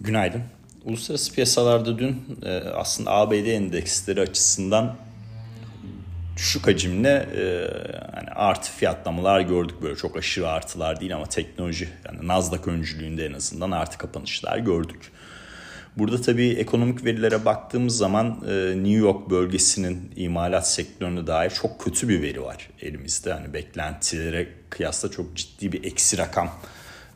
Günaydın. Uluslararası piyasalarda dün e, aslında ABD endeksleri açısından düşük hacimli e, yani artı fiyatlamalar gördük böyle çok aşırı artılar değil ama teknoloji yani Nasdaq öncülüğünde en azından artı kapanışlar gördük. Burada tabii ekonomik verilere baktığımız zaman e, New York bölgesinin imalat sektörüne dair çok kötü bir veri var elimizde. Hani beklentilere kıyasla çok ciddi bir eksi rakam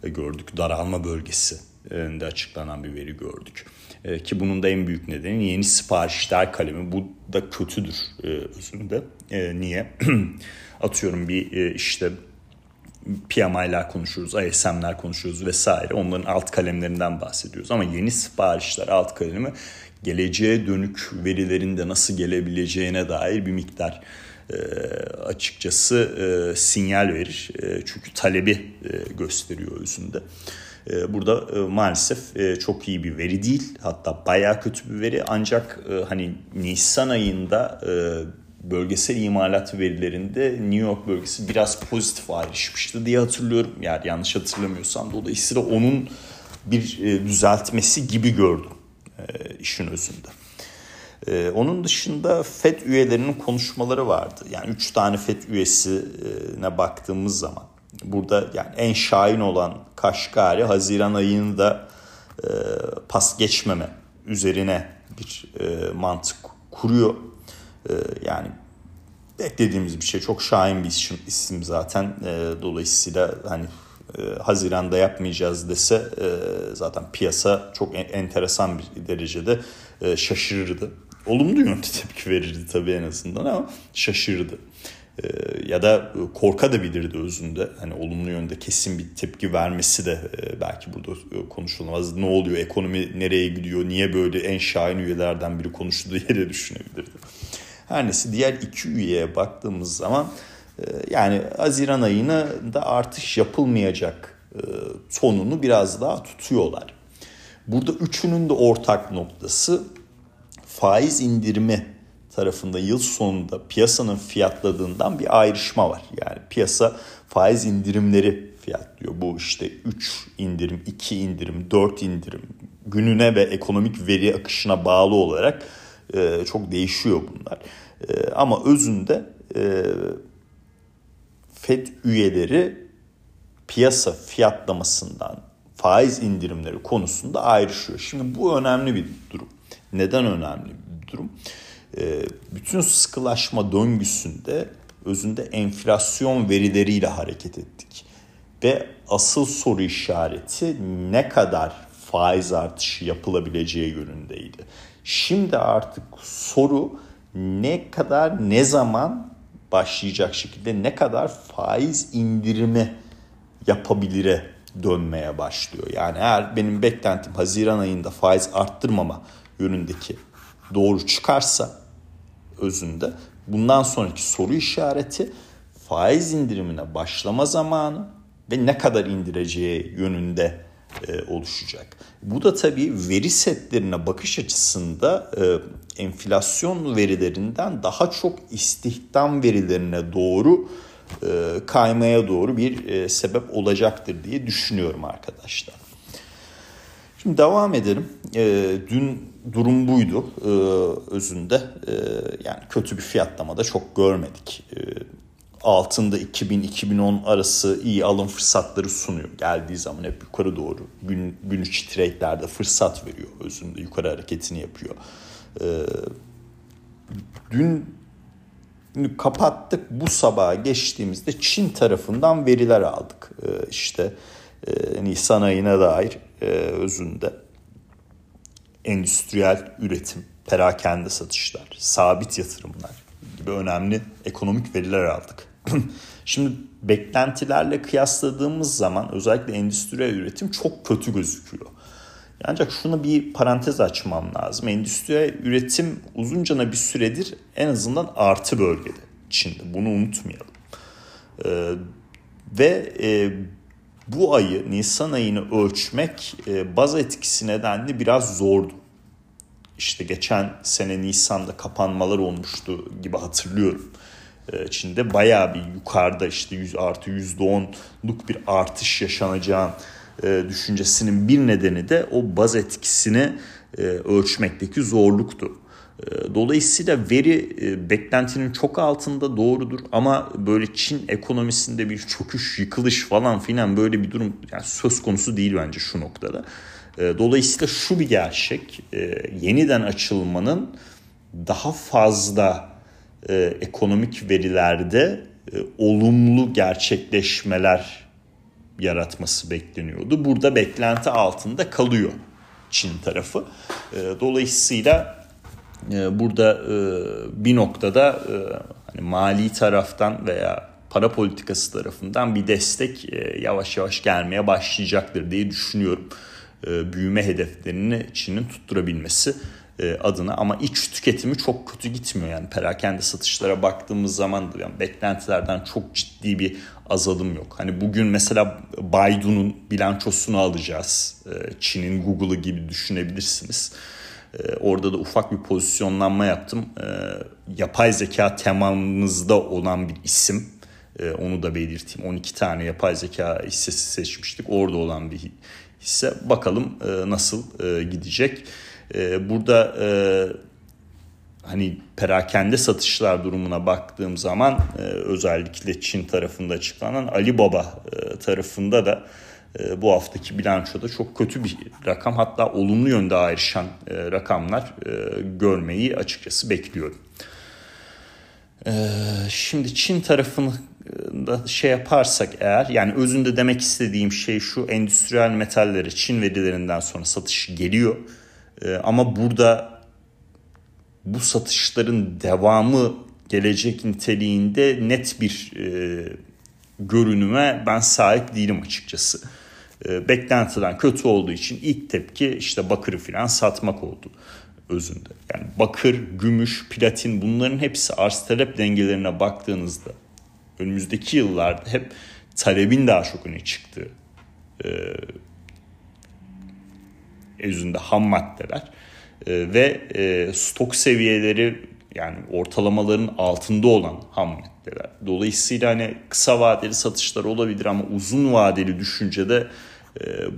gördük. Daralma bölgesi de açıklanan bir veri gördük. E, ki bunun da en büyük nedeni yeni siparişler kalemi. Bu da kötüdür e, özünde. E, niye? Atıyorum bir işte PMI'ler konuşuyoruz, ISM'ler konuşuyoruz vesaire. Onların alt kalemlerinden bahsediyoruz. Ama yeni siparişler alt kalemi geleceğe dönük verilerinde nasıl gelebileceğine dair bir miktar e, açıkçası e, sinyal verir. E, çünkü talebi e, gösteriyor özünde. E, burada e, maalesef e, çok iyi bir veri değil. Hatta bayağı kötü bir veri. Ancak e, hani Nisan ayında bölgesel imalat verilerinde New York bölgesi biraz pozitif ayrışmıştı diye hatırlıyorum. Yani yanlış hatırlamıyorsam dolayısıyla onun bir düzeltmesi gibi gördüm işin özünde. Onun dışında FED üyelerinin konuşmaları vardı. Yani 3 tane FED üyesine baktığımız zaman burada yani en şahin olan Kaşgari Haziran ayında e, pas geçmeme üzerine bir e, mantık kuruyor. E, yani beklediğimiz bir şey. Çok şahin bir isim, isim zaten. E, dolayısıyla hani e, Haziran'da yapmayacağız dese e, zaten piyasa çok en, enteresan bir derecede e, şaşırırdı. Olumlu yönde tepki verirdi tabii en azından ama şaşırdı. E, ya da korka da bilirdi özünde. Hani olumlu yönde kesin bir tepki vermesi de e, belki burada konuşulmaz. Ne oluyor, ekonomi nereye gidiyor, niye böyle en şahin üyelerden biri konuştu diye de düşünebilirdi. Her neyse diğer iki üyeye baktığımız zaman e, yani Haziran ayını da artış yapılmayacak e, tonunu biraz daha tutuyorlar. Burada üçünün de ortak noktası faiz indirimi tarafında yıl sonunda piyasanın fiyatladığından bir ayrışma var. Yani piyasa faiz indirimleri fiyatlıyor. Bu işte 3 indirim, 2 indirim, 4 indirim gününe ve ekonomik veri akışına bağlı olarak e, çok değişiyor bunlar. E, ama özünde e, FED üyeleri piyasa fiyatlamasından faiz indirimleri konusunda ayrışıyor. Şimdi bu önemli bir durum. Neden önemli bir durum? E, bütün sıkılaşma döngüsünde özünde enflasyon verileriyle hareket ettik. Ve asıl soru işareti ne kadar faiz artışı yapılabileceği yönündeydi. Şimdi artık soru ne kadar ne zaman başlayacak şekilde ne kadar faiz indirimi yapabilire dönmeye başlıyor. Yani eğer benim beklentim Haziran ayında faiz arttırmama yönündeki doğru çıkarsa özünde bundan sonraki soru işareti faiz indirimine başlama zamanı ve ne kadar indireceği yönünde e, oluşacak. Bu da tabii veri setlerine bakış açısında e, enflasyon verilerinden daha çok istihdam verilerine doğru e, kaymaya doğru bir sebep olacaktır diye düşünüyorum arkadaşlar. Şimdi devam edelim. E, dün durum buydu e, özünde. E, yani kötü bir fiyatlama da çok görmedik. E, altında 2000-2010 arası iyi alım fırsatları sunuyor. Geldiği zaman hep yukarı doğru gün, gün içi trade'lerde fırsat veriyor. Özünde yukarı hareketini yapıyor. Ee, dün kapattık bu sabaha geçtiğimizde Çin tarafından veriler aldık. Ee, işte e, Nisan ayına dair e, özünde endüstriyel üretim, perakende satışlar, sabit yatırımlar gibi önemli ekonomik veriler aldık. Şimdi beklentilerle kıyasladığımız zaman özellikle endüstriyel üretim çok kötü gözüküyor. Ancak şunu bir parantez açmam lazım. Endüstriyel üretim uzuncana bir süredir en azından artı bölgede Çin'de. Bunu unutmayalım. Ee, ve e, bu ayı, Nisan ayını ölçmek e, baz etkisi nedenli biraz zordu. İşte geçen sene Nisan'da kapanmalar olmuştu gibi hatırlıyorum. E, Çin'de bayağı bir yukarıda işte 100 artı %10'luk bir artış yaşanacağını e, düşüncesinin bir nedeni de o baz etkisini e, ölçmekteki zorluktu. E, dolayısıyla veri e, beklentinin çok altında doğrudur ama böyle Çin ekonomisinde bir çöküş, yıkılış falan filan böyle bir durum yani söz konusu değil bence şu noktada. E, dolayısıyla şu bir gerçek, yeniden açılmanın daha fazla ekonomik verilerde olumlu gerçekleşmeler yaratması bekleniyordu. Burada beklenti altında kalıyor Çin tarafı. Dolayısıyla ee, burada e, bir noktada e, hani mali taraftan veya para politikası tarafından bir destek e, yavaş yavaş gelmeye başlayacaktır diye düşünüyorum. Büyüme hedeflerini Çin'in tutturabilmesi adına ama iç tüketimi çok kötü gitmiyor yani perakende satışlara baktığımız zaman da yani beklentilerden çok ciddi bir azalım yok. Hani bugün mesela Baidu'nun bilançosunu alacağız. Çin'in Google'ı gibi düşünebilirsiniz. Ee, orada da ufak bir pozisyonlanma yaptım. Ee, yapay zeka temamızda olan bir isim. Ee, onu da belirteyim. 12 tane yapay zeka hissesi seçmiştik. Orada olan bir hisse. Bakalım e, nasıl e, gidecek. burada e, hani perakende satışlar durumuna baktığım zaman özellikle Çin tarafında açıklanan Alibaba tarafında da bu haftaki bilançoda çok kötü bir rakam hatta olumlu yönde ayrışan e, rakamlar e, görmeyi açıkçası bekliyorum. Şimdi Çin tarafını da şey yaparsak eğer yani özünde demek istediğim şey şu endüstriyel metallere Çin verilerinden sonra satış geliyor. Ama burada bu satışların devamı gelecek niteliğinde net bir görünüme ben sahip değilim açıkçası. E, beklentiden kötü olduğu için ilk tepki işte bakırı filan satmak oldu özünde. Yani bakır, gümüş, platin bunların hepsi arz talep dengelerine baktığınızda önümüzdeki yıllarda hep talebin daha çok öne çıktığı e, özünde ham maddeler e, ve e, stok seviyeleri yani ortalamaların altında olan ham maddeler. Dolayısıyla hani kısa vadeli satışlar olabilir ama uzun vadeli düşüncede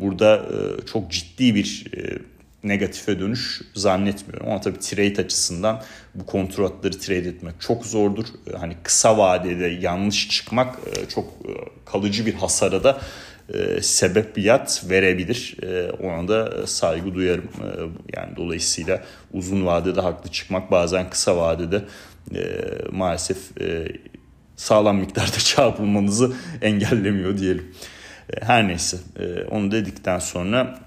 burada e, çok ciddi bir e, negatife dönüş zannetmiyorum. Ama tabii trade açısından bu kontratları trade etmek çok zordur. Hani kısa vadede yanlış çıkmak çok kalıcı bir hasara da sebebiyat verebilir. Ona da saygı duyarım. Yani dolayısıyla uzun vadede haklı çıkmak bazen kısa vadede maalesef sağlam miktarda çarpılmanızı engellemiyor diyelim. Her neyse e, onu dedikten sonra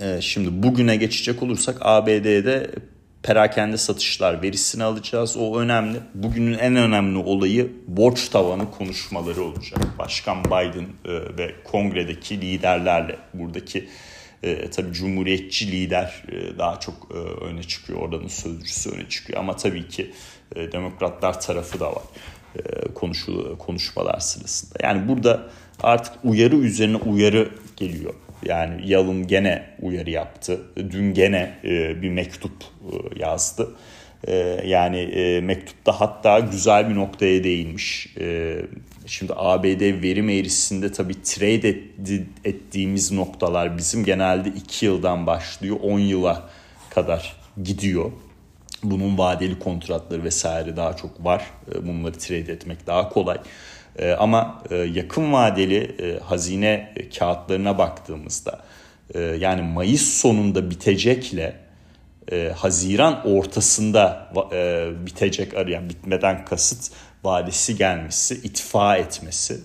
e, şimdi bugüne geçecek olursak ABD'de perakende satışlar verisini alacağız. O önemli. Bugünün en önemli olayı borç tavanı konuşmaları olacak. Başkan Biden e, ve kongredeki liderlerle buradaki e, tabii cumhuriyetçi lider e, daha çok e, öne çıkıyor. Oranın sözcüsü öne çıkıyor. Ama tabii ki e, demokratlar tarafı da var e, konuşu, konuşmalar sırasında. Yani burada artık uyarı üzerine uyarı geliyor. Yani Yalın gene uyarı yaptı. Dün gene e, bir mektup e, yazdı. E, yani e, mektupta hatta güzel bir noktaya değinmiş. E, şimdi ABD verim eğrisinde tabii trade etti, ettiğimiz noktalar bizim genelde 2 yıldan başlıyor 10 yıla kadar gidiyor. Bunun vadeli kontratları vesaire daha çok var. E, bunları trade etmek daha kolay. E, ama e, yakın vadeli hazine kağıtlarına baktığımızda yani Mayıs sonunda bitecekle Haziran ortasında bitecek arayan bitmeden kasıt vadesi gelmesi, itfa etmesi,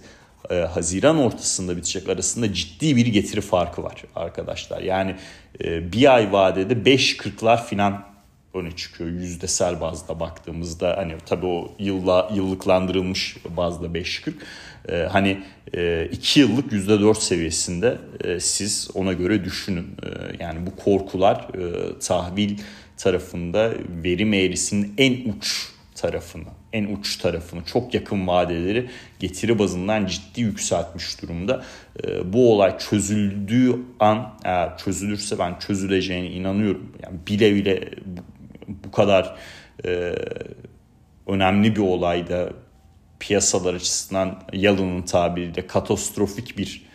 Haziran ortasında bitecek arasında ciddi bir getiri farkı var arkadaşlar. Yani bir ay vadede 5.40'lar filan öne çıkıyor yüzdesel bazda baktığımızda hani tabii o yılla yıllıklandırılmış bazda 5.40 ee, hani 2 e, yıllık %4 seviyesinde e, siz ona göre düşünün. E, yani bu korkular e, tahvil tarafında verim eğrisinin en uç tarafını, en uç tarafını, çok yakın vadeleri getiri bazından ciddi yükseltmiş durumda. E, bu olay çözüldüğü an, eğer çözülürse ben çözüleceğine inanıyorum. Yani bile bile bu kadar e, önemli bir olayda piyasalar açısından Yalın'ın tabiriyle katastrofik bir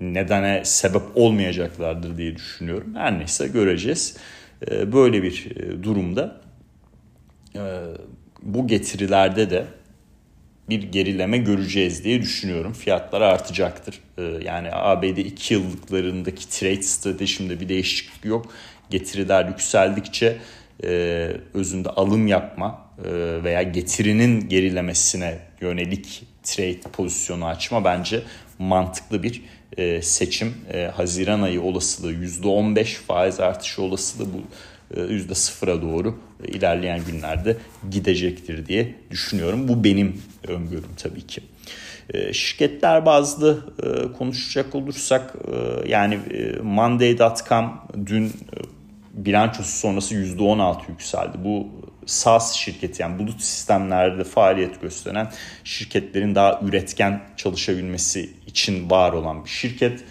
nedene sebep olmayacaklardır diye düşünüyorum. Her neyse göreceğiz. Böyle bir durumda bu getirilerde de bir gerileme göreceğiz diye düşünüyorum. Fiyatlar artacaktır. Yani ABD 2 yıllıklarındaki trade stratejimde bir değişiklik yok. Getiriler yükseldikçe özünde alım yapma veya getirinin gerilemesine yönelik trade pozisyonu açma bence mantıklı bir e, seçim. E, Haziran ayı olasılığı %15 faiz artışı olasılığı bu e, %0'a doğru e, ilerleyen günlerde gidecektir diye düşünüyorum. Bu benim öngörüm tabii ki. E, şirketler bazlı e, konuşacak olursak e, yani e, Monday.com dün e, bilançosu sonrası %16 yükseldi. Bu SaaS şirketi yani bulut sistemlerde faaliyet gösteren şirketlerin daha üretken çalışabilmesi için var olan bir şirket.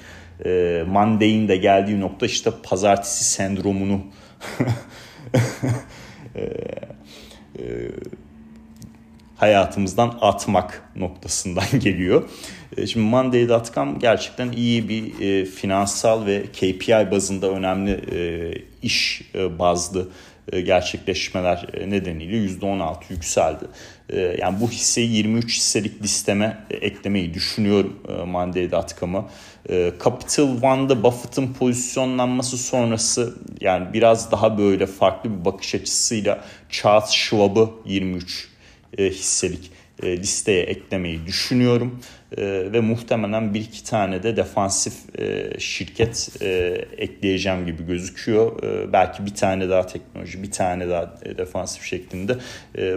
E, Monday'in de geldiği nokta işte pazartesi sendromunu e, e, hayatımızdan atmak noktasından geliyor. E, şimdi Monday.com gerçekten iyi bir e, finansal ve KPI bazında önemli e, iş e, bazlı e, gerçekleşmeler e, nedeniyle %16 yükseldi. E, yani bu hisseyi 23 hisselik listeme eklemeyi düşünüyorum Monday.com'a. Capital One'da Buffett'ın pozisyonlanması sonrası yani biraz daha böyle farklı bir bakış açısıyla Charles Schwab'ı 23 hisselik listeye eklemeyi düşünüyorum. Ve muhtemelen bir iki tane de defansif şirket ekleyeceğim gibi gözüküyor. belki bir tane daha teknoloji, bir tane daha defansif şeklinde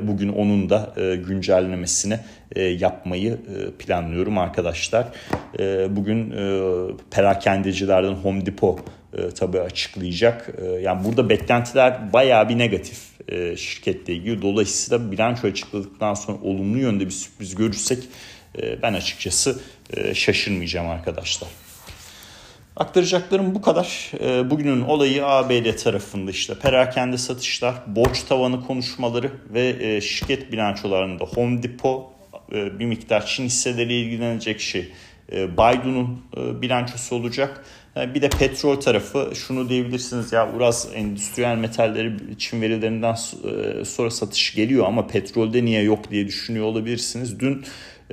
bugün onun da güncellemesini yapmayı planlıyorum arkadaşlar. bugün perakendecilerden Home Depot tabii açıklayacak. yani burada beklentiler bayağı bir negatif şirketle ilgili. Dolayısıyla bilanço açıkladıktan sonra olumlu yönde bir sürpriz görürsek ben açıkçası şaşırmayacağım arkadaşlar. Aktaracaklarım bu kadar. Bugünün olayı ABD tarafında işte perakende satışlar, borç tavanı konuşmaları ve şirket bilançolarında Home Depot bir miktar Çin hisseleriyle ilgilenecek şey. Baidu'nun bilançosu olacak. Bir de petrol tarafı şunu diyebilirsiniz ya Uraz endüstriyel metalleri Çin verilerinden sonra satış geliyor ama petrolde niye yok diye düşünüyor olabilirsiniz. Dün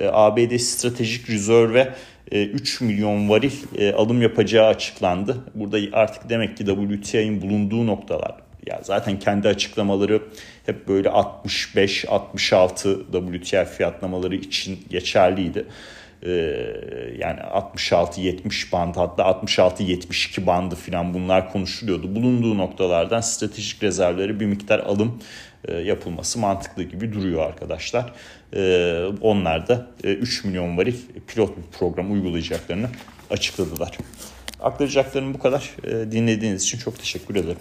ABD stratejik rezerve 3 milyon varil alım yapacağı açıklandı. Burada artık demek ki WTI'nin bulunduğu noktalar ya zaten kendi açıklamaları hep böyle 65-66 WTI fiyatlamaları için geçerliydi. Yani 66-70 band hatta 66-72 bandı falan bunlar konuşuluyordu. Bulunduğu noktalardan stratejik rezervleri bir miktar alım yapılması mantıklı gibi duruyor arkadaşlar. Onlar da 3 milyon varil pilot bir program uygulayacaklarını açıkladılar. Aktaracaklarım bu kadar. Dinlediğiniz için çok teşekkür ederim.